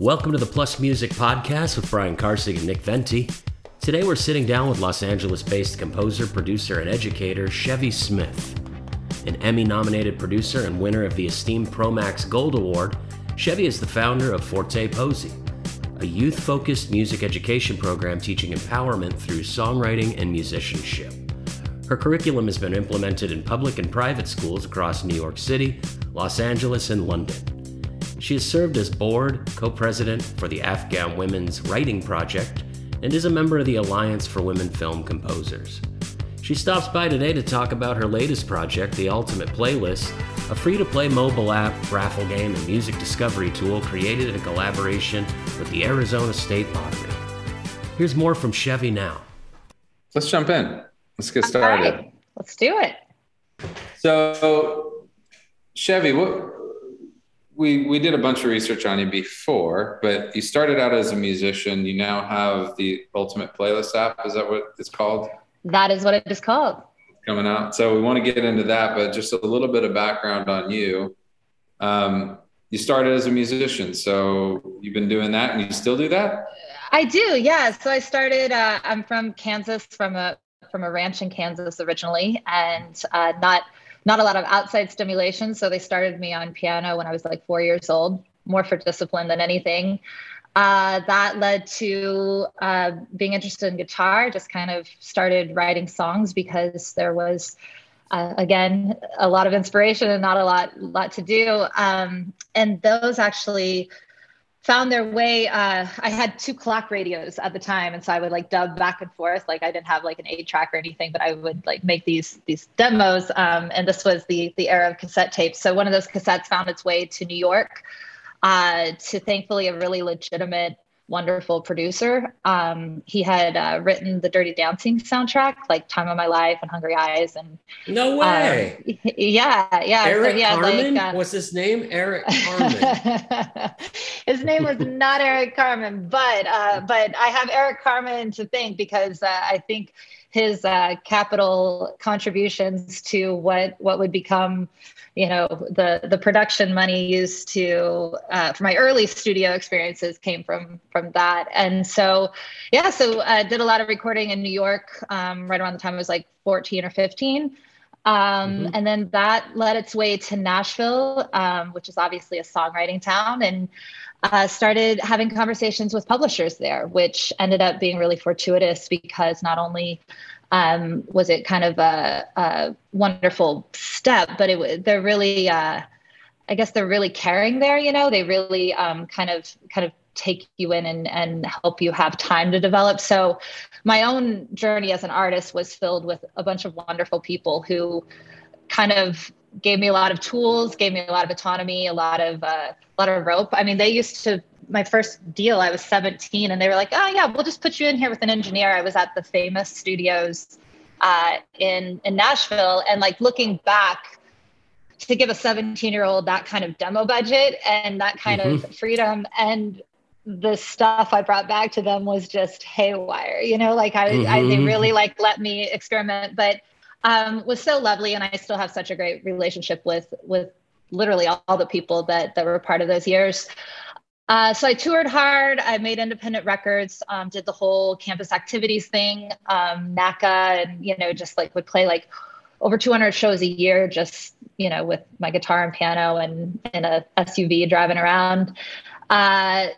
Welcome to the Plus Music Podcast with Brian Karscig and Nick Venti. Today we're sitting down with Los Angeles based composer, producer, and educator Chevy Smith. An Emmy nominated producer and winner of the esteemed Promax Gold Award, Chevy is the founder of Forte Posse, a youth focused music education program teaching empowerment through songwriting and musicianship. Her curriculum has been implemented in public and private schools across New York City, Los Angeles, and London. She has served as board co president for the Afghan Women's Writing Project and is a member of the Alliance for Women Film Composers. She stops by today to talk about her latest project, The Ultimate Playlist, a free to play mobile app, raffle game, and music discovery tool created in collaboration with the Arizona State Lottery. Here's more from Chevy now. Let's jump in. Let's get started. Right. Let's do it. So, Chevy, what we we did a bunch of research on you before, but you started out as a musician. You now have the Ultimate Playlist app. Is that what it's called? That is what it is called. Coming out. So we want to get into that, but just a little bit of background on you. Um, you started as a musician, so you've been doing that, and you still do that. I do, yeah. So I started. Uh, I'm from Kansas, from a from a ranch in Kansas originally, and uh, not not a lot of outside stimulation. So they started me on piano when I was like four years old, more for discipline than anything. Uh, that led to uh, being interested in guitar. Just kind of started writing songs because there was, uh, again, a lot of inspiration and not a lot, lot to do. Um, and those actually found their way. Uh, I had two clock radios at the time, and so I would like dub back and forth. Like I didn't have like an eight track or anything, but I would like make these these demos. Um, and this was the the era of cassette tapes. So one of those cassettes found its way to New York. Uh, to thankfully a really legitimate wonderful producer. Um, he had uh, written the Dirty Dancing soundtrack, like "Time of My Life" and "Hungry Eyes," and no way. Um, yeah, yeah. Eric so, Carmen. Like, uh, What's his name? Eric Carmen. his name was not Eric Carmen, but uh, but I have Eric Carmen to thank because uh, I think his uh, capital contributions to what what would become you know the the production money used to uh, for my early studio experiences came from from that and so yeah so i uh, did a lot of recording in new york um, right around the time i was like 14 or 15 um, mm-hmm. and then that led its way to nashville um, which is obviously a songwriting town and uh, started having conversations with publishers there, which ended up being really fortuitous because not only um, was it kind of a, a wonderful step, but it they're really, uh, I guess they're really caring there. You know, they really um, kind of kind of take you in and, and help you have time to develop. So my own journey as an artist was filled with a bunch of wonderful people who kind of gave me a lot of tools, gave me a lot of autonomy, a lot of uh, a lot of rope. I mean, they used to my first deal. I was 17, and they were like, "Oh yeah, we'll just put you in here with an engineer." I was at the famous studios uh, in in Nashville, and like looking back, to give a 17 year old that kind of demo budget and that kind mm-hmm. of freedom and the stuff I brought back to them was just haywire. You know, like I, mm-hmm. I they mm-hmm. really like let me experiment, but um, was so lovely, and I still have such a great relationship with with literally all, all the people that that were part of those years. Uh, so I toured hard. I made independent records. Um, did the whole campus activities thing, um, NACA, and you know, just like would play like over 200 shows a year, just you know, with my guitar and piano and in a SUV driving around. Uh,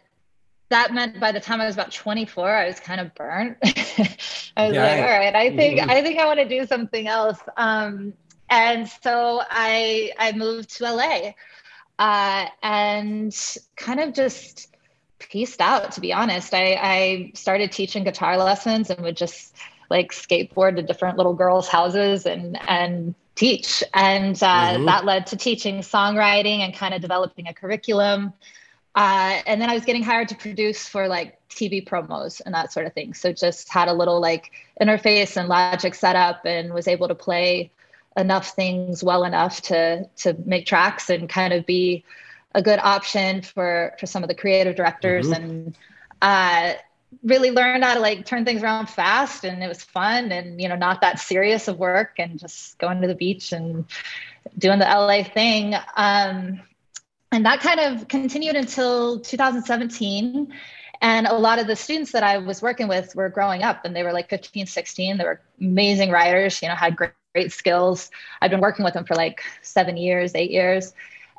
that meant by the time I was about 24, I was kind of burnt. I was yeah. like, all right, I think mm-hmm. I think I want to do something else. Um, and so I I moved to LA uh, and kind of just pieced out. To be honest, I, I started teaching guitar lessons and would just like skateboard to different little girls' houses and and teach. And uh, mm-hmm. that led to teaching songwriting and kind of developing a curriculum. Uh, and then I was getting hired to produce for like TV promos and that sort of thing. So just had a little like interface and logic set up and was able to play enough things well enough to to make tracks and kind of be a good option for for some of the creative directors mm-hmm. and uh, really learned how to like turn things around fast and it was fun and you know not that serious of work and just going to the beach and doing the LA thing. Um, and that kind of continued until 2017 and a lot of the students that i was working with were growing up and they were like 15 16 they were amazing writers you know had great, great skills. I've been working with them for like seven years eight years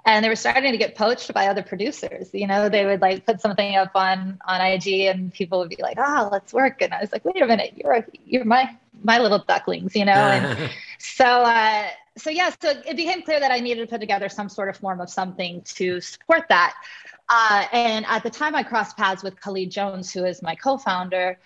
and they were starting to get poached by other producers. You know they would like put something up on on ig and people would be like oh let's work. And i was like wait a minute you're you're my my little ducklings you know? And so uh so yeah so it became clear that i needed to put together some sort of form of something to support that. Uh, and at the time i crossed paths with khalid jones who is my co-founder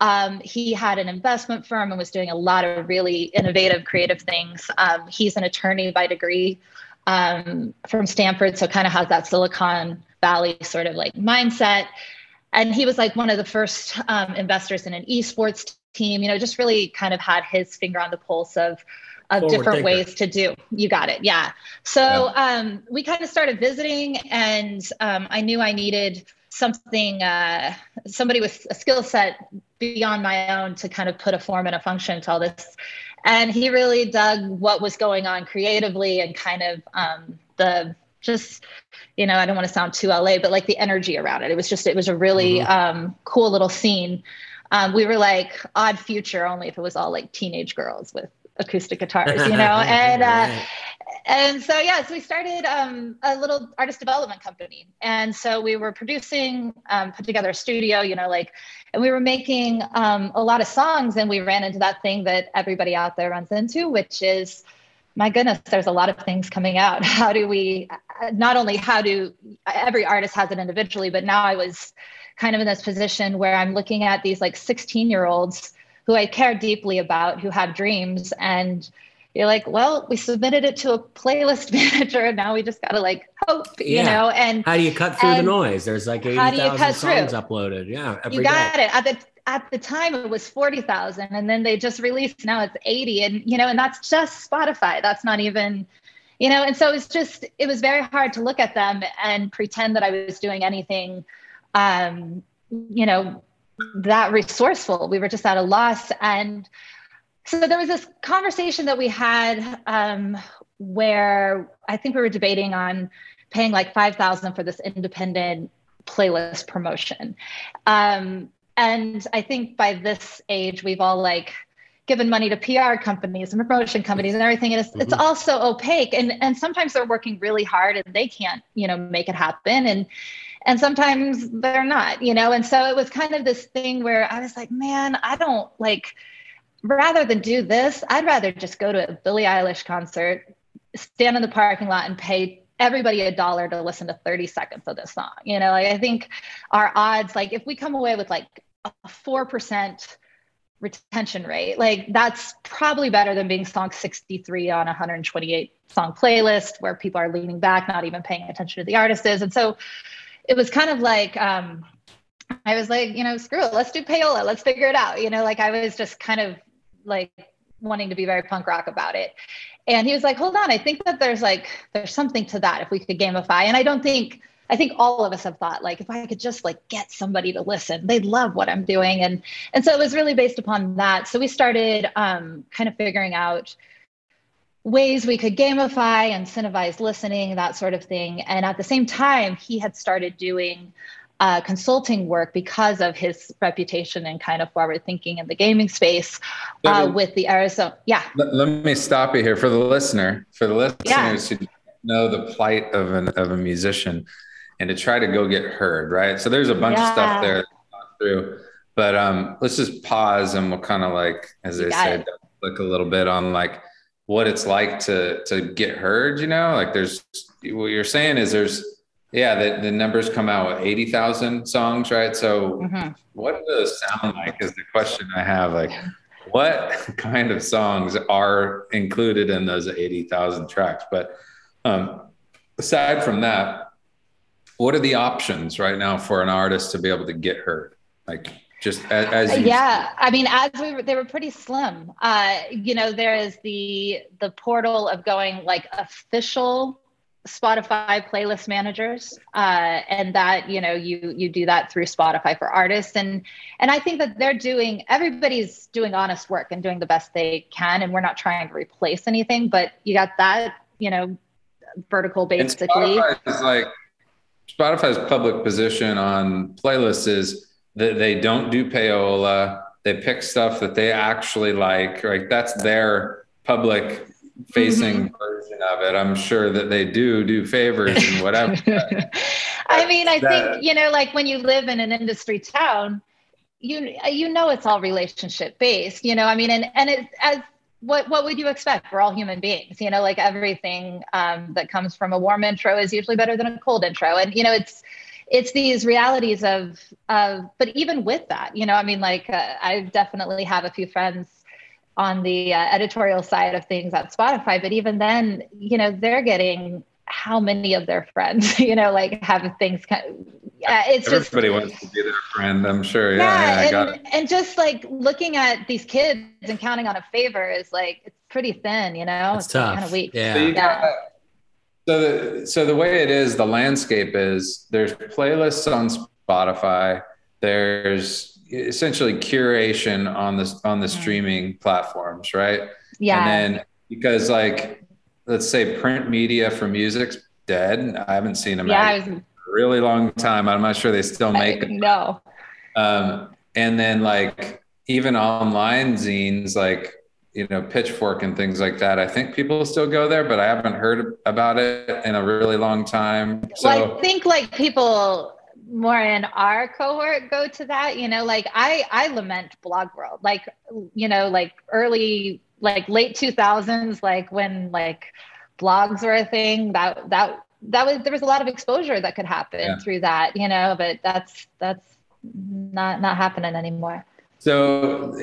um, he had an investment firm and was doing a lot of really innovative creative things um, he's an attorney by degree um, from Stanford, so kind of has that Silicon Valley sort of like mindset. And he was like one of the first um, investors in an esports team. You know, just really kind of had his finger on the pulse of of Forward different thinker. ways to do. You got it, yeah. So yeah. Um, we kind of started visiting, and um, I knew I needed something, uh, somebody with a skill set beyond my own to kind of put a form and a function to all this. And he really dug what was going on creatively and kind of um, the just you know i don't want to sound too la but like the energy around it. It was just it was a really mm-hmm. um, cool little scene. Um, we were like odd future only if it was all like teenage girls with acoustic guitars you know? And uh, and so yeah so we started um, a little artist development company. And so we were producing um, put together a studio you know like and we were making um, a lot of songs and we ran into that thing that everybody out there runs into which is my goodness there's a lot of things coming out. How do we not only how do every artist has it individually but now i was kind of in this position where i'm looking at these like 16 year olds who i care deeply about who have dreams and you're like, well, we submitted it to a playlist manager and now we just got to like hope, yeah. you know, and how do you cut through the noise? There's like 80,000 songs through? uploaded. Yeah. you got day. it. At the, at the time it was 40,000 and then they just released, now it's 80 and, you know, and that's just Spotify. That's not even, you know, and so it's just, it was very hard to look at them and pretend that I was doing anything, um, you know, that resourceful. We were just at a loss. And, so there was this conversation that we had um, where I think we were debating on paying like 5000 for this independent playlist promotion. Um, and I think by this age, we've all like given money to PR companies and promotion companies and everything. And it's, mm-hmm. it's also opaque. And, and sometimes they're working really hard and they can't, you know, make it happen. And, and sometimes they're not, you know? And so it was kind of this thing where I was like, man, I don't like, rather than do this, I'd rather just go to a Billie Eilish concert, stand in the parking lot and pay everybody a dollar to listen to 30 seconds of this song. You know, like I think our odds, like if we come away with like a 4% retention rate, like that's probably better than being song 63 on a 128 song playlist where people are leaning back, not even paying attention to the artist is. And so it was kind of like, um, I was like, you know, screw it, let's do payola, let's figure it out. You know, like I was just kind of like wanting to be very punk rock about it. And he was like, hold on, I think that there's like, there's something to that if we could gamify. And I don't think, I think all of us have thought like, if I could just like get somebody to listen, they'd love what I'm doing. And, and so it was really based upon that. So we started um, kind of figuring out ways we could gamify, incentivize listening, that sort of thing. And at the same time, he had started doing uh, consulting work because of his reputation and kind of forward thinking in the gaming space uh, with the Arizona. Yeah. Let, let, me stop you here for the listener, for the listeners yeah. who know the plight of an of a musician and to try to go get heard, right? So there's a bunch yeah. of stuff there through. But um, let's just pause and we'll kind of like, as they say, look a little bit on like what it's like to to get heard. You know, like there's what you're saying is there's yeah, the, the numbers come out with 80,000 songs, right? So mm-hmm. what does it sound like is the question I have. Like, what kind of songs are included in those 80,000 tracks? But um, aside from that, what are the options right now for an artist to be able to get heard? Like, just as, as yeah i mean as we were they were pretty slim uh you know there is the the portal of going like official Spotify playlist managers, uh, and that you know you you do that through Spotify for artists, and and I think that they're doing everybody's doing honest work and doing the best they can, and we're not trying to replace anything, but you got that you know vertical basically. And Spotify's like Spotify's public position on playlists is that they don't do payola. They pick stuff that they actually like. Right, that's their public facing mm-hmm. version of it. I'm sure that they do do favors and whatever. I mean, I that, think you know, like when you live in an industry town, you you know it's all relationship based. You know, I mean, and and it as what what would you expect? We're all human beings, you know. Like everything um, that comes from a warm intro is usually better than a cold intro, and you know it's it's these realities of of. But even with that, you know, I mean, like uh, I definitely have a few friends on the uh, editorial side of things at Spotify, but even then, you know, they're getting how many of their friends, you know, like have things kind of, yeah, it's everybody just, wants to be their friend. I'm sure. Yeah, yeah, and, and just like looking at these kids and counting on a favor is like it's pretty thin, you know. It's, it's tough. Kind of weak. Yeah. So, yeah. Got, so the so the way it is, the landscape is there's playlists on Spotify. There's essentially curation on this on the mm-hmm. streaming platforms, right? Yeah. And then because like let's say print media for music's dead. I haven't seen them yeah, was, a really long time. I'm not sure they still make them. No. Um, and then like even online zines like you know pitchfork and things like that i think people still go there but i haven't heard about it in a really long time so well, i think like people more in our cohort go to that you know like i i lament blog world like you know like early like late 2000s like when like blogs were a thing that that that was there was a lot of exposure that could happen yeah. through that you know but that's that's not not happening anymore so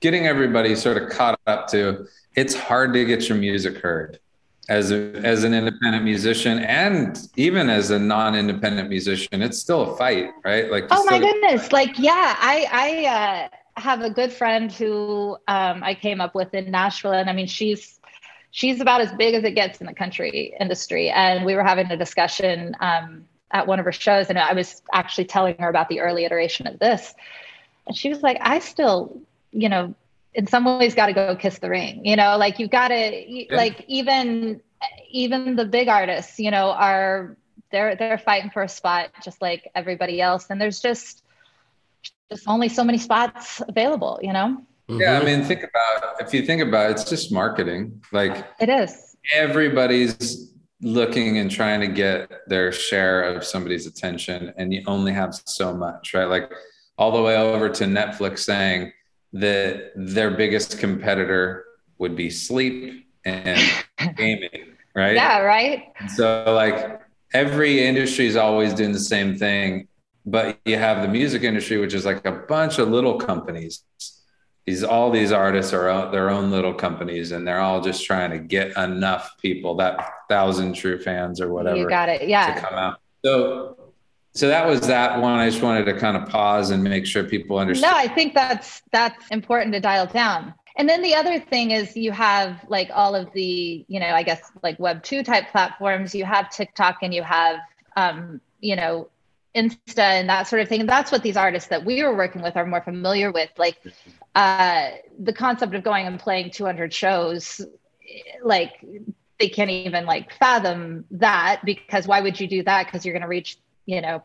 getting everybody sort of caught up to it's hard to get your music heard as a, as an independent musician and even as a non-independent musician it's still a fight right? Like oh my goodness. Like yeah i i uh, have a good friend who um, i came up with in nashville and i mean she's she's about as big as it gets in the country industry. And we were having a discussion um, at one of her shows and i was actually telling her about the early iteration of this. And she was like i still you know in some ways got to go kiss the ring you know like you've got to like even even the big artists you know are they're they're fighting for a spot just like everybody else. And there's just just only so many spots available you know? Yeah i mean think about if you think about it, it's just marketing. Like it is. everybody's looking and trying to get their share of somebody's attention and you only have so much right? Like all the way over to netflix saying that their biggest competitor would be sleep and gaming, right? Yeah, right. So like every industry is always doing the same thing, but you have the music industry, which is like a bunch of little companies. These all these artists are their own little companies, and they're all just trying to get enough people, that thousand true fans or whatever, you got it, yeah, to come out. So so that was that one. I just wanted to kind of pause and make sure people understand. No, I think that's that's important to dial down. And then the other thing is you have like all of the, you know, I guess like web two type platforms, you have TikTok and you have um, you know, Insta and that sort of thing. And that's what these artists that we were working with are more familiar with. Like uh the concept of going and playing 200 shows, like they can't even like fathom that because why would you do that? Because you're gonna reach you know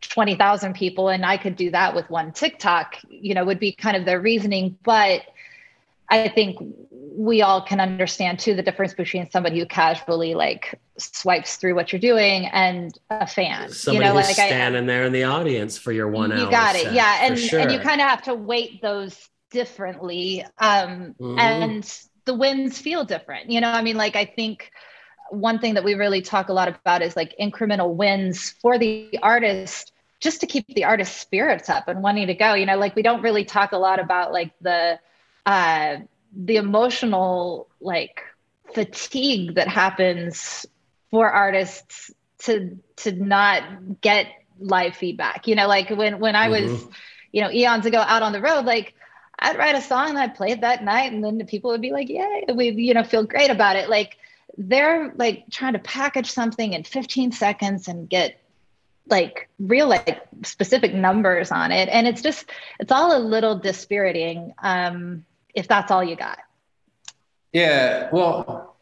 20,000 people and I could do that with one TikTok, you know, would be kind of their reasoning. But I think we all can understand too the difference between somebody who casually like swipes through what you're doing and a fan. Somebody you know, who's like standing I, there in the audience for your one you hour. You got it. yeah. And sure. and you kind of have to weight those differently. Um mm-hmm. and the wins feel different. You know, I mean, like I think one thing that we really talk a lot about is like incremental wins for the artist just to keep the artist's spirits up and wanting to go. You know like we don't really talk a lot about like the uh the emotional like fatigue that happens for artists to to not get live feedback. You know like when when i mm-hmm. was you know eons ago out on the road like i'd write a song and i'd play it that night and then the people would be like yeah we you know feel great about it. Like they're like trying to package something in 15 seconds and get like real like specific numbers on it and it's just it's all a little dispiriting um if that's all you got yeah well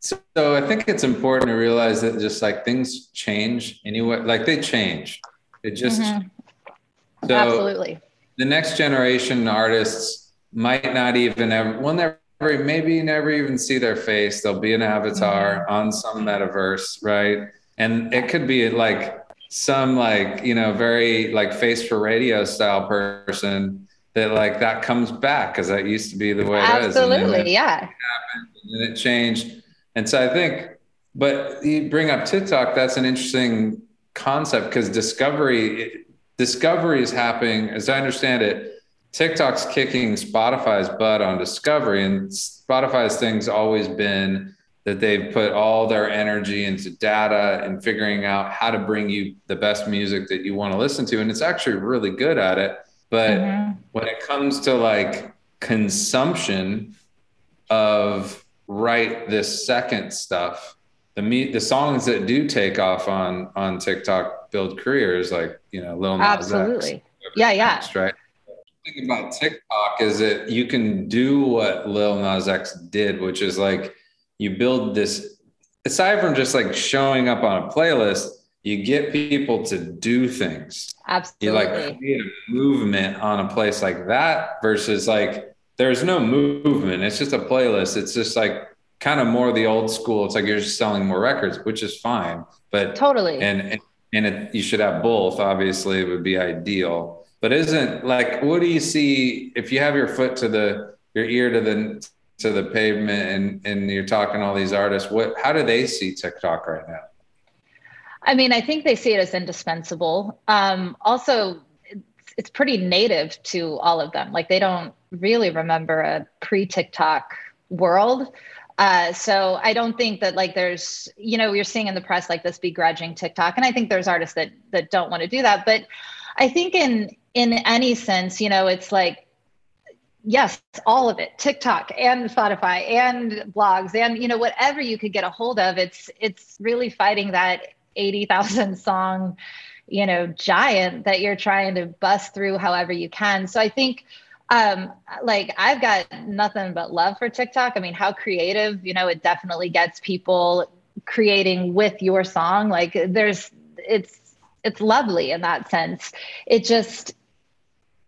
So, so I think it's important to realize that just like things change anyway, like they change. It just mm-hmm. so absolutely the next generation artists might not even ever will never maybe you never even see their face. They'll be an avatar mm-hmm. on some metaverse, right? And it could be like some like you know very like face for radio style person that like that comes back because that used to be the way it is. Absolutely, yeah. Happened, and it changed, and so I think. But you bring up TikTok. That's an interesting concept because discovery discovery is happening, as I understand it. TikTok's kicking Spotify's butt on discovery, and Spotify's thing's always been that they've put all their energy into data and figuring out how to bring you the best music that you want to listen to. And it's actually really good at it. But mm-hmm. when it comes to like consumption of right this second stuff, the me the songs that do take off on on TikTok build careers, like you know, Lil Nas Absolutely. X, yeah, yeah. right. Thing about TikTok is that you can do what Lil Nas X did, which is like you build this. Aside from just like showing up on a playlist, you get people to do things. Absolutely. You like create a movement on a place like that versus like there's no movement. It's just a playlist. It's just like kind of more the old school. It's like you're just selling more records, which is fine. But totally. And, and and it, you should have both. Obviously, it would be ideal. But isn't like what do you see if you have your foot to the your ear to the to the pavement and and you're talking all these artists? What how do they see TikTok right now? I mean, I think they see it as indispensable. Um, also, it's, it's pretty native to all of them. Like they don't really remember a pre TikTok world. Uh, so I don't think that like there's, you know, you're seeing in the press like this begrudging TikTok, and I think there's artists that that don't want to do that. But I think in in any sense, you know, it's like yes, all of it, TikTok and Spotify and blogs and you know whatever you could get a hold of. It's it's really fighting that eighty thousand song, you know, giant that you're trying to bust through however you can. So I think um like i've got nothing but love for tiktok i mean how creative you know it definitely gets people creating with your song like there's it's it's lovely in that sense. It just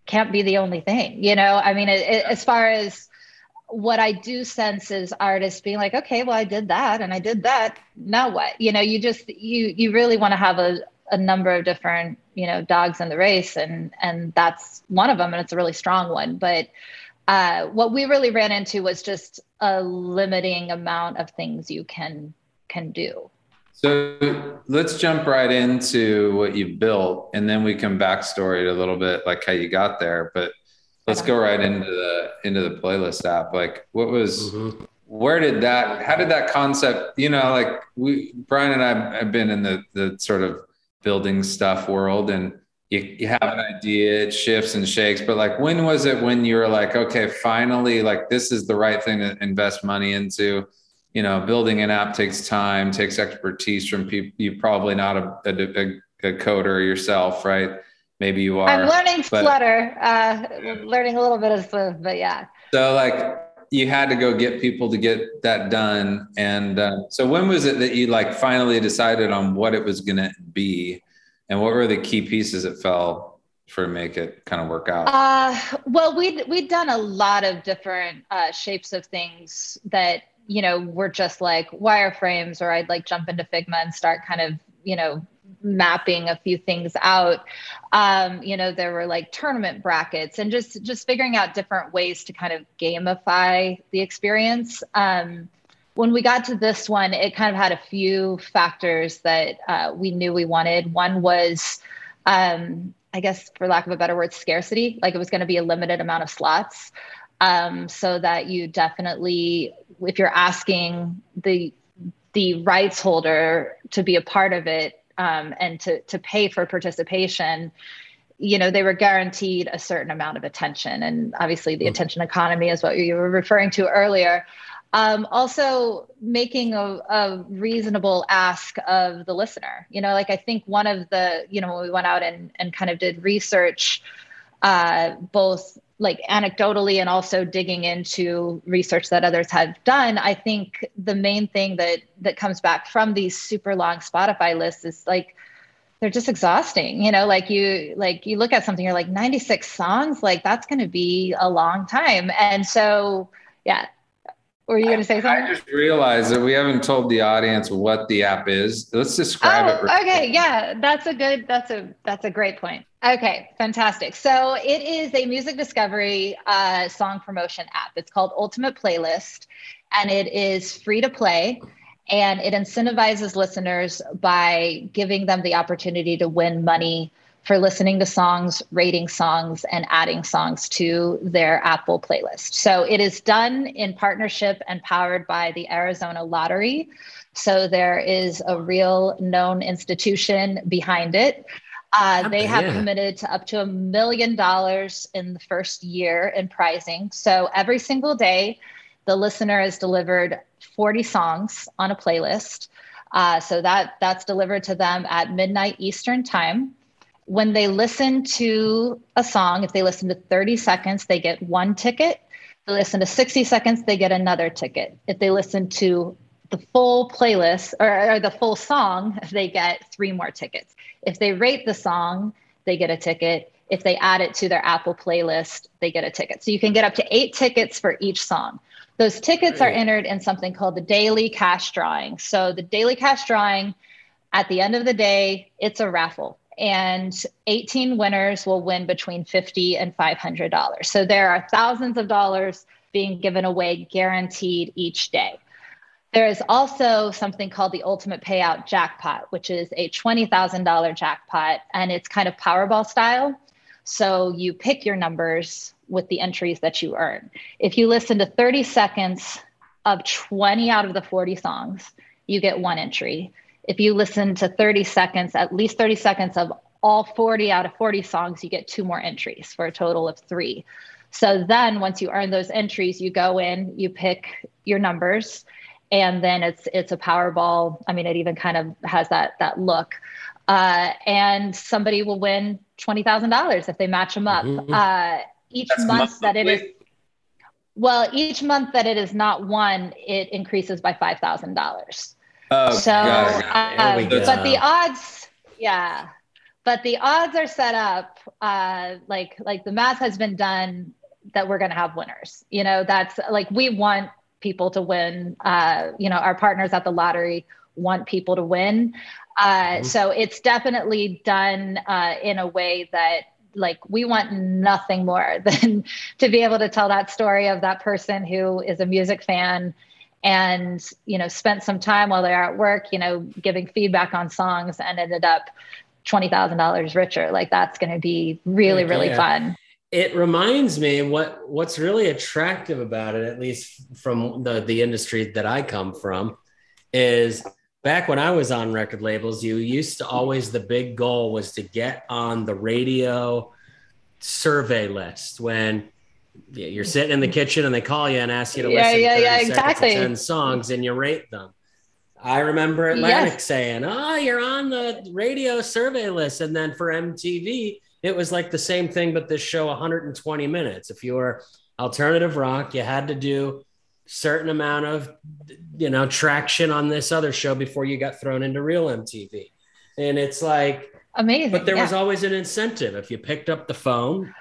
can't be the only thing you know? I mean it, it, as far as what i do sense is artists being like okay well i did that and i did that. Now what? You know you just you you really want to have a, a number of different you know dogs in the race and and that's one of them and it's a really strong one. But uh, what we really ran into was just a limiting amount of things you can can do so let's jump right into what you built and then we can backstory it a little bit like how you got there. But let's go right into the into the playlist app. Like what was mm-hmm. where did that how did that concept you know like we brian and i have been in the the sort of building stuff world and you, you have an idea it shifts and shakes. But like when was it when you were like okay finally like this is the right thing to invest money into you know building an app takes time takes expertise from people you're probably not a, a, a coder yourself right maybe you are i'm learning but, flutter uh learning a little bit of Swift, but yeah so like you had to go get people to get that done. And uh, so, when was it that you like finally decided on what it was going to be, and what were the key pieces that fell for make it kind of work out? Uh, well, we'd we'd done a lot of different uh, shapes of things that you know were just like wireframes, or I'd like jump into Figma and start kind of you know mapping a few things out. Um, you know there were like tournament brackets and just just figuring out different ways to kind of gamify the experience. Um, when we got to this one it kind of had a few factors that uh, we knew we wanted. One was um, i guess for lack of a better word scarcity. Like it was going to be a limited amount of slots um, so that you definitely if you're asking the the rights holder to be a part of it um, and to to pay for participation you know they were guaranteed a certain amount of attention. And obviously the mm-hmm. attention economy is what you were referring to earlier. Um, also making a, a, reasonable ask of the listener. You know like i think one of the you know when we went out and, and kind of did research uh, both like anecdotally and also digging into research that others have done i think the main thing that that comes back from these super long spotify lists is like they're just exhausting you know? Like you like you look at something you're like 96 songs? Like that's going to be a long time. And so yeah were you going to say something? I just realized that we haven't told the audience what the app is. Let's describe oh, it. Okay, yeah, that's a good. That's a that's a great point. Okay, fantastic. So it is a music discovery uh, song promotion app. It's called Ultimate Playlist, and it is free to play. And it incentivizes listeners by giving them the opportunity to win money for listening to songs, rating songs, and adding songs to their Apple playlist. So it is done in partnership and powered by the Arizona Lottery. So there is a real known institution behind it. Uh, they have committed to up to a million dollars in the first year in prizing. So every single day, the listener is delivered 40 songs on a playlist. Uh, so that that's delivered to them at midnight Eastern time when they listen to a song, if they listen to 30 seconds, they get one ticket. If they listen to 60 seconds, they get another ticket. If they listen to the full playlist or, or, the full song, they get three more tickets. If they rate the song, they get a ticket. If they add it to their Apple playlist, they get a ticket. So you can get up to eight tickets for each song. Those tickets are entered in something called the daily cash drawing. So the daily cash drawing, at the end of the day, it's a raffle and 18 winners will win between 50 and 500 dollars. So there are thousands of dollars being given away guaranteed each day. There is also something called the ultimate payout jackpot which is a $20000 jackpot and it's kind of powerball style. So you pick your numbers with the entries that you earn. If you listen to 30 seconds of 20 out of the 40 songs you get one entry if you listen to 30 seconds, at least 30 seconds of all 40 out of 40 songs, you get two more entries for a total of three. So then once you earn those entries, you go in, you pick your numbers, and then it's it's a Powerball. I mean, it even kind of has that that look. Uh, and somebody will win twenty thousand dollars if they match them up. Mm-hmm. Uh, each That's month that it is well, each month that it is not won, it increases by five thousand dollars. Oh, so, um, but the odds, yeah, but the odds are set up uh, like like the math has been done that we're going to have winners. You know, that's like we want people to win. Uh, you know, our partners at the lottery want people to win. Uh, mm-hmm. So it's definitely done uh, in a way that like we want nothing more than to be able to tell that story of that person who is a music fan and you know spent some time while they're at work you know giving feedback on songs and ended up $20000 richer like that's going to be really really yeah. fun it reminds me what what's really attractive about it at least from the the industry that i come from is back when i was on record labels you used to always the big goal was to get on the radio survey list when yeah, you're sitting in the kitchen and they call you and ask you to yeah, listen yeah, to yeah, exactly. 10 songs and you rate them. I remember Atlantic yes. saying, "Oh, you're on the radio survey list," and then for MTV, it was like the same thing, but this show 120 minutes. If you were alternative rock, you had to do certain amount of you know traction on this other show before you got thrown into real MTV, and it's like amazing. But there yeah. was always an incentive if you picked up the phone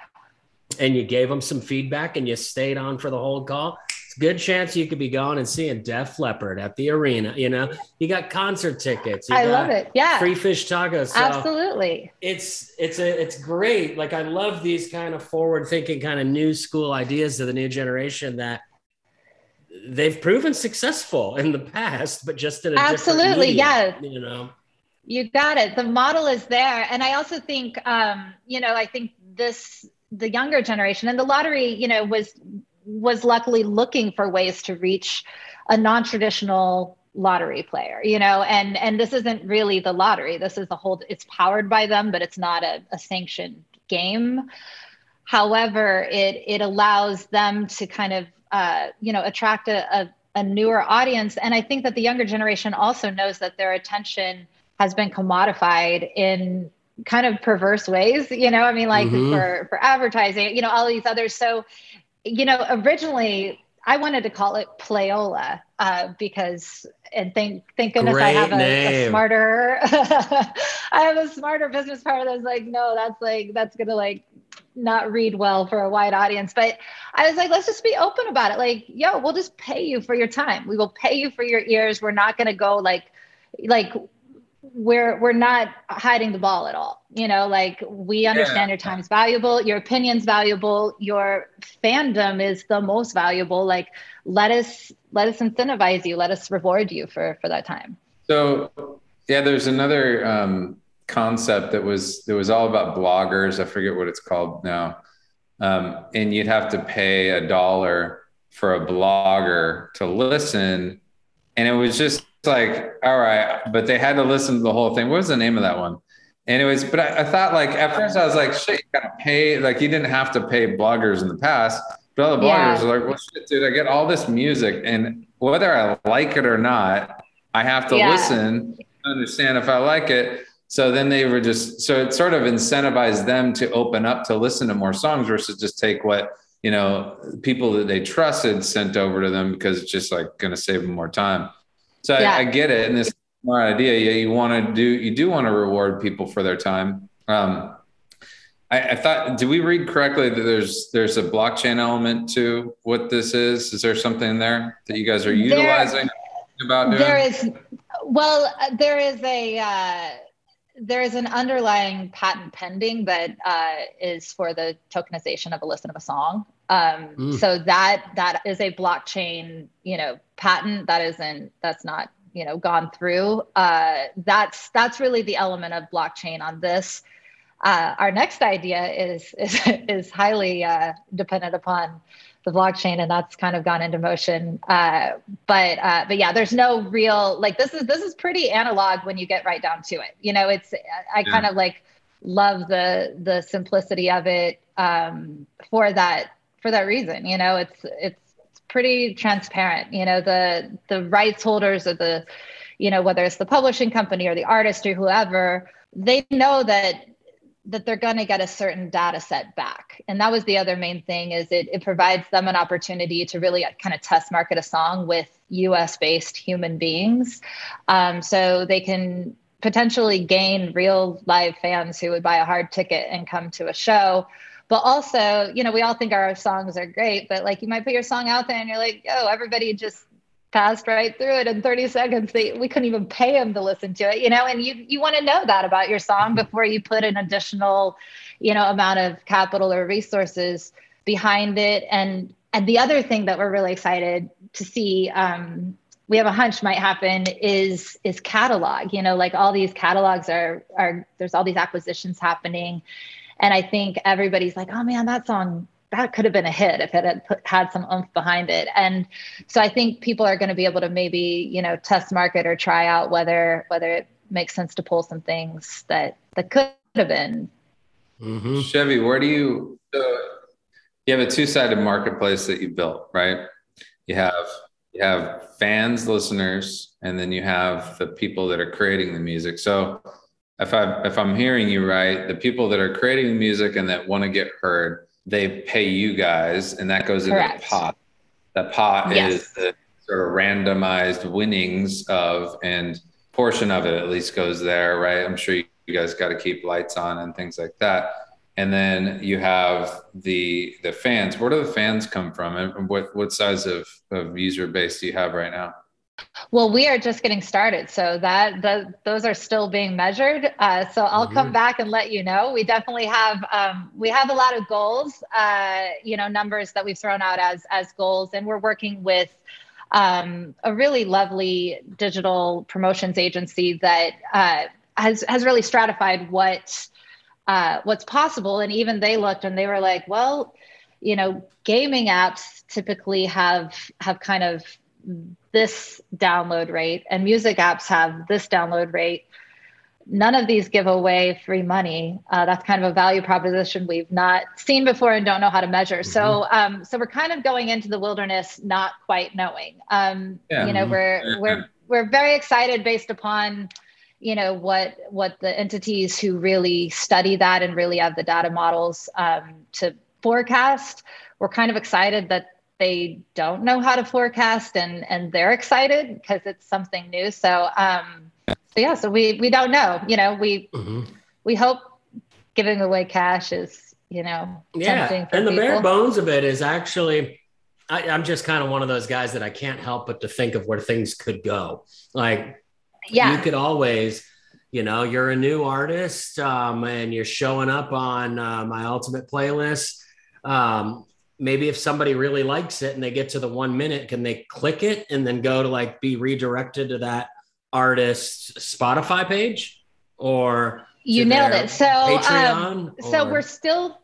and you gave them some feedback and you stayed on for the whole call, it's a good chance you could be going and seeing Def Leppard at the arena. You know, you got concert tickets. I love it. Yeah. Free fish tacos. So Absolutely. It's it's a it's great. Like I love these kind of forward thinking, kind of new school ideas of the new generation that they've proven successful in the past, but just in a absolutely, yeah. You know. You got it. The model is there. And I also think um, you know, I think this the younger generation and the lottery you know was was luckily looking for ways to reach a non-traditional lottery player you know and and this isn't really the lottery. This is the whole it's powered by them but it's not a, a sanctioned game. However it it allows them to kind of uh, you know attract a, a, a newer audience. And i think that the younger generation also knows that their attention has been commodified in kind of perverse ways, you know, I mean, like mm-hmm. for, for advertising, you know, all these others. So, you know, originally I wanted to call it Playola uh, because, and thank thank goodness Great I have a, a smarter, I have a smarter business partner that's like, no, that's like that's gonna like not read well for a wide audience. But I was like, let's just be open about it. Like, yo, we'll just pay you for your time. We will pay you for your ears. We're not gonna go like like we're we're not hiding the ball at all. You know like we understand yeah. your time's valuable your opinion's valuable your fandom is the most valuable. Like let us let us incentivize you let us reward you for for that time. So yeah there's another um concept that was that was all about bloggers. I forget what it's called now. Um and you'd have to pay a dollar for a blogger to listen. And it was just like, all right, but they had to listen to the whole thing. What was the name of that one? Anyways, but I, I thought like at first I was like, shit, you gotta pay. Like you didn't have to pay bloggers in the past, but all the bloggers yeah. are like, well, shit, dude, I get all this music, and whether I like it or not, I have to yeah. listen, understand if I like it. So then they were just so it sort of incentivized them to open up to listen to more songs versus just take what you know people that they trusted sent over to them because it's just like going to save them more time. So yeah. I, I, get it, and this smart idea. Yeah, you want to do you do want to reward people for their time. Um, I, I, thought, did we read correctly that there's there's a blockchain element to what this is? Is there something there that you guys are utilizing there, about doing? There is. Well, there is a. Uh, there is an underlying patent pending that uh, is for the tokenization of a listen of a song. Um, mm. So that that is a blockchain, you know, patent that isn't that's not you know gone through. Uh, that's that's really the element of blockchain on this. Uh, our next idea is is is highly uh, dependent upon the blockchain, and that's kind of gone into motion. Uh, but uh, but yeah, there's no real like this is this is pretty analog when you get right down to it. You know, it's I yeah. kind of like love the the simplicity of it um, for that for that reason. You know, it's it's pretty transparent. You know, the the rights holders or the, you know, whether it's the publishing company or the artist or whoever, they know that that they're going to get a certain data set back and that was the other main thing is it, it provides them an opportunity to really kind of test market a song with us based human beings um, so they can potentially gain real live fans who would buy a hard ticket and come to a show but also, you know, we all think our songs are great, but like you might put your song out there and you're like, oh, everybody just passed right through it in 30 seconds. They, we couldn't even pay them to listen to it, you know, and you, you want to know that about your song before you put an additional, you know, amount of capital or resources behind it. And, and the other thing that we're really excited to see, um, we have a hunch might happen is is catalog you know like all these catalogs are are there's all these acquisitions happening and I think everybody's like, oh man, that song that could have been a hit if it had put, had some oomph behind it. And so I think people are going to be able to maybe, you know, test market or try out whether whether it makes sense to pull some things that that could have been. Mm-hmm. Chevy, where do you uh, you have a two-sided marketplace that you built, right? You have you have fans, listeners, and then you have the people that are creating the music. So if I if I'm hearing you right, the people that are creating music and that want to get heard, they pay you guys, and that goes Correct. into the pot. The pot yes. is the sort of randomized winnings of, and portion of it at least goes there, right? I'm sure you, you guys got to keep lights on and things like that. And then you have the the fans. Where do the fans come from, and what what size of, of user base do you have right now? Well, we are just getting started, so that the, those are still being measured. Uh, so I'll mm-hmm. come back and let you know. We definitely have um, we have a lot of goals, uh, you know, numbers that we've thrown out as as goals, and we're working with um, a really lovely digital promotions agency that uh, has has really stratified what uh, what's possible, and even they looked and they were like, well, you know, gaming apps typically have have kind of this download rate and music apps have this download rate none of these give away free money. Uh, that's kind of a value proposition we've not seen before and don't know how to measure. Mm-hmm. so um, so we're kind of going into the wilderness not quite knowing. Um, yeah. you know we're we're we're very excited based upon you know what what the entities who really study that and really have the data models um, to forecast. We're kind of excited that they don't know how to forecast and and they're excited because it's something new so um so yeah so we we don't know you know we mm-hmm. we hope giving away cash is you know yeah and the people. bare bones of it is actually I, i'm just kind of one of those guys that i can't help but to think of where things could go like yeah. you could always you know you're a new artist um, and you're showing up on uh, my ultimate playlist um, maybe if somebody really likes it and they get to the one minute can they click it and then go to like be redirected to that artist's spotify page or you nailed it so um, so we're still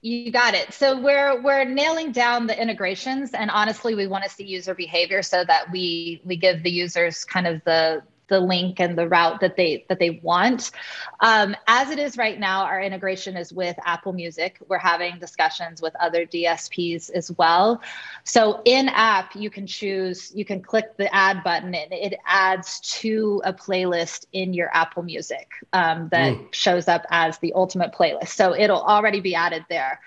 you got it. So we're we're nailing down the integrations, and honestly, we want to see user behavior so that we we give the users kind of the the link and the route that they that they want. Um, as it is right now, our integration is with Apple Music. We're having discussions with other DSPs as well. So in app, you can choose, you can click the add button, and it adds to a playlist in your Apple Music um, that mm. shows up as the ultimate playlist. So it'll already be added there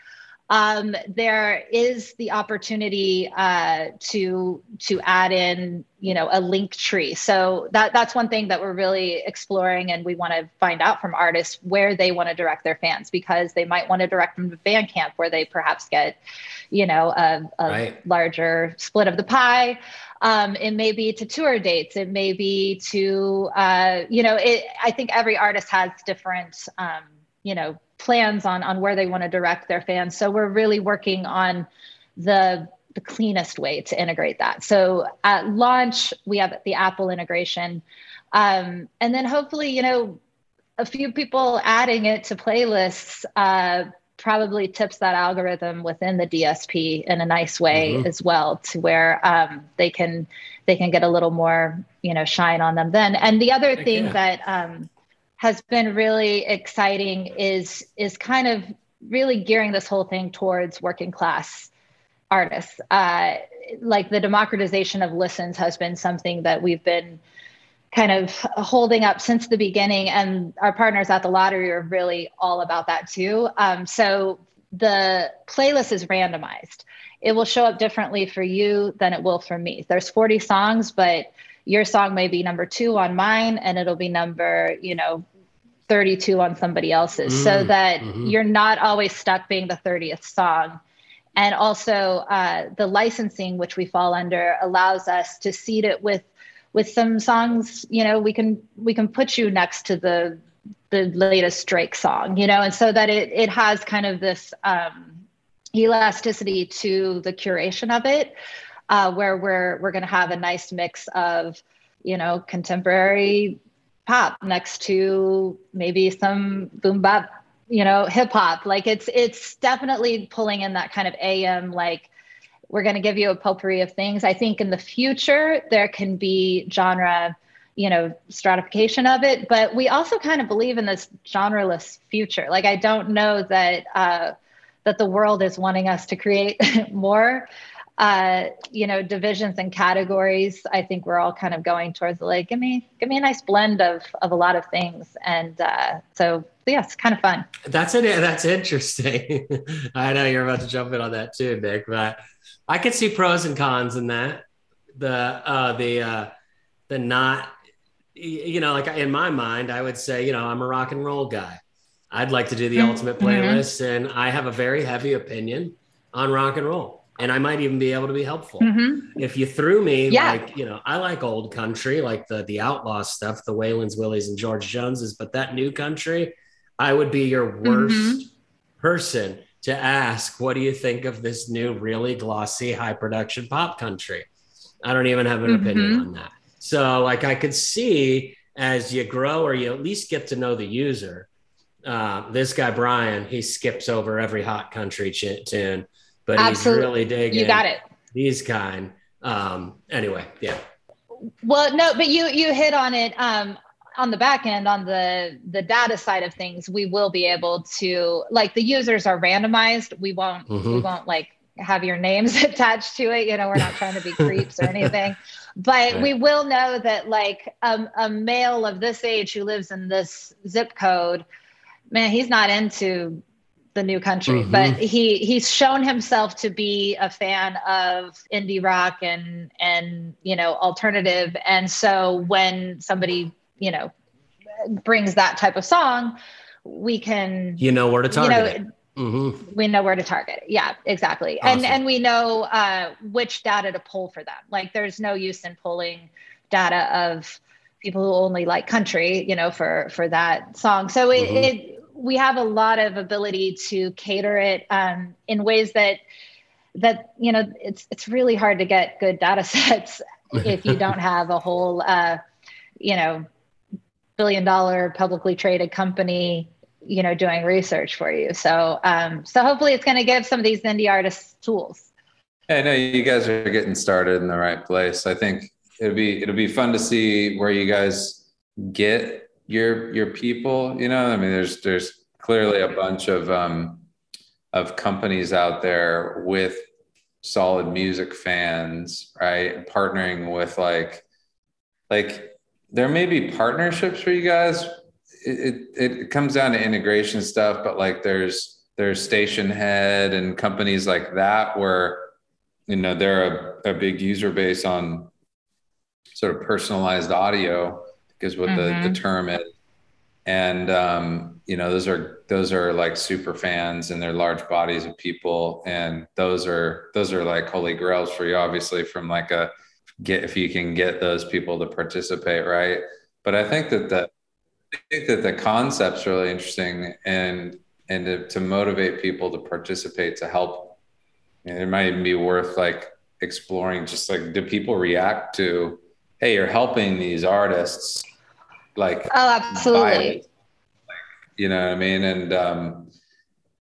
um, there is the opportunity uh, to to add in you know a Linktree. So that that's one thing that we're really exploring and we want to find out from artists where they want to direct their fans because they might want to direct them to bandcamp where they perhaps get you know a, a right. larger split of the pie. Um, it may be to tour dates. It may be to uh, you know it, i think every artist has different um, you know plans on on where they want to direct their fans. So we're really working on the the cleanest way to integrate that. So at launch, we have the Apple integration, um, and then hopefully, you know, a few people adding it to playlists uh, probably tips that algorithm within the DSP in a nice way mm-hmm. as well, to where um, they can they can get a little more, you know, shine on them then. And the other thing yeah. that um, has been really exciting is is kind of really gearing this whole thing towards working class artists. Uh, like the democratization of listens has been something that we've been kind of holding up since the beginning, and our partners at the lottery are really all about that too. Um, so the playlist is randomized. It will show up differently for you than it will for me. There's 40 songs, but your song may be number two on mine and it'll be number you know 32 on somebody else's mm, so that mm-hmm. you're not always stuck being the 30th song and also uh, the licensing which we fall under allows us to seed it with with some songs you know we can we can put you next to the the latest drake song you know and so that it it has kind of this um, elasticity to the curation of it uh, where we're we're going to have a nice mix of you know contemporary pop next to maybe some boom bap, you know, hip hop. Like it's it's definitely pulling in that kind of AM like we're going to give you a potpourri of things. I think in the future there can be genre, you know, stratification of it, but we also kind of believe in this genreless future. Like I don't know that uh, that the world is wanting us to create more uh, you know, divisions and categories. I think we're all kind of going towards like, give me, give me a nice blend of of a lot of things, and uh, so yeah, it's kind of fun. That's it. That's interesting. I know you're about to jump in on that too, Nick, but I could see pros and cons in that. The uh, the uh, the not, you know, like in my mind, I would say, you know, I'm a rock and roll guy. I'd like to do the mm-hmm. ultimate playlist, and I have a very heavy opinion on rock and roll and I might even be able to be helpful. Mm-hmm. If you threw me, yeah. like, you know, I like old country, like the the outlaw stuff, the Waylons, Willies, and George Joneses, but that new country, I would be your worst mm-hmm. person to ask, what do you think of this new, really glossy, high production pop country? I don't even have an mm-hmm. opinion on that. So, like, I could see as you grow or you at least get to know the user. Uh, this guy Brian, he skips over every hot country ch- tune but Absolutely. he's really digging. You got it. These kind. Um, anyway, yeah. Well, no, but you you hit on it. Um, on the back end, on the the data side of things, we will be able to like the users are randomized. We won't mm-hmm. we won't like have your names attached to it. You know, we're not trying to be creeps or anything, but right. we will know that like um, a male of this age who lives in this zip code, man, he's not into the new country, mm-hmm. but he he's shown himself to be a fan of indie rock and and you know alternative. And so when somebody you know brings that type of song, we can you know where to target. You know, Mm-hmm. We know where to target. Yeah, exactly. Awesome. And and we know uh, which data to pull for them. Like there's no use in pulling data of people who only like country, you know, for for that song. So it, mm-hmm. it we have a lot of ability to cater it um, in ways that that you know it's it's really hard to get good data sets if you don't have a whole uh, you know billion dollar publicly traded company you know doing research for you. So um so hopefully it's going to give some of these indie artists tools. I know you guys are getting started in the right place. I think it'll be it'll be fun to see where you guys get your your people you know? I mean there's there's clearly a bunch of um of companies out there with solid music fans right? Partnering with like like there may be partnerships for you guys. It, it, it comes down to integration stuff, but like there's there's Stationhead and companies like that where you know they're a, a big user base on sort of personalized audio because what mm-hmm. the, the term is and um, you know those are those are like super fans and they're large bodies of people and those are those are like holy grails for you obviously from like a get if you can get those people to participate right but i think that the I think that the concept's really interesting and and to, to motivate people to participate to help. And it might even be worth like exploring just like do people react to hey you're helping these artists like oh absolutely. you know what i mean? And um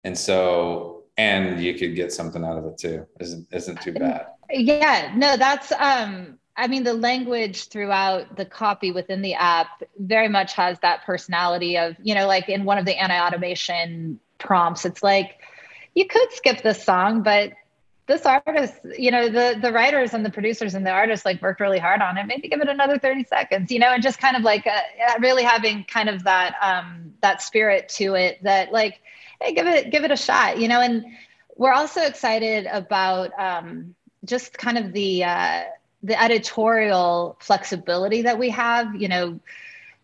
and so and you could get something out of it too. Isn't isn't too bad. Yeah no that's um I mean, the language throughout the copy within the app very much has that personality of, you know, like in one of the anti automation prompts, it's like, you could skip this song, but this artist, you know, the the writers and the producers and the artists like worked really hard on it. Maybe give it another 30 seconds, you know, and just kind of like uh, really having kind of that um that spirit to it that like, hey, give it give it a shot, you know, and we're also excited about um just kind of the uh the editorial flexibility that we have, you know,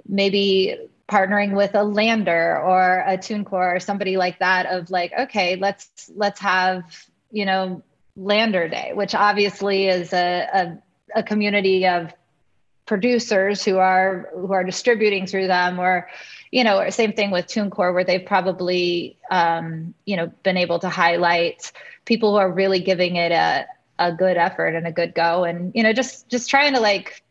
maybe partnering with a LANDR or a TuneCore or somebody like that of like, okay, let's let's have, you know, LANDR Day, which obviously is a, a, a community of producers who are who are distributing through them or you know same thing with tunecore where they've probably um, you know been able to highlight people who are really giving it a, a good effort and a good go. And you know just just trying to like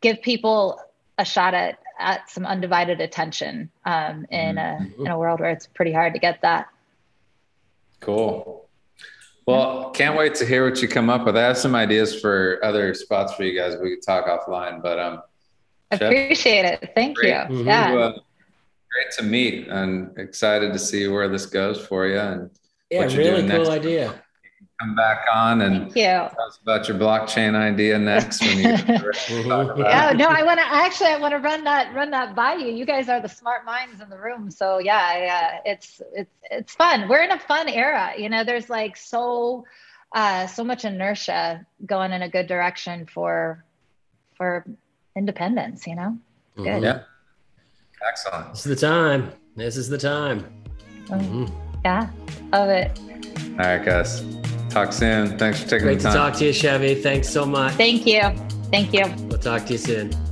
give people a shot at at some undivided attention um, in a in a world where it's pretty hard to get that. Cool well can't wait to hear what you come up with. I have some ideas for other spots for you guys we could talk offline but um appreciate it. Thank great, you mm-hmm. yeah uh, great to meet and excited to see where this goes for you and yeah really cool idea come back on and Thank you. tell us about your blockchain idea next when you yeah no i want to actually i want to run that run that by you. You guys are the smart minds in the room so yeah uh, it's it's it's fun. We're in a fun era you know there's like so uh, so much inertia going in a good direction for for independence you know? Good. Mm-hmm. yeah. Excellent. This is the time. This is the time. Mm-hmm. yeah love it. All right guys Talk soon. Thanks for taking Great the time. Great to talk to you, Chevy. Thanks so much. Thank you. Thank you. We'll talk to you soon.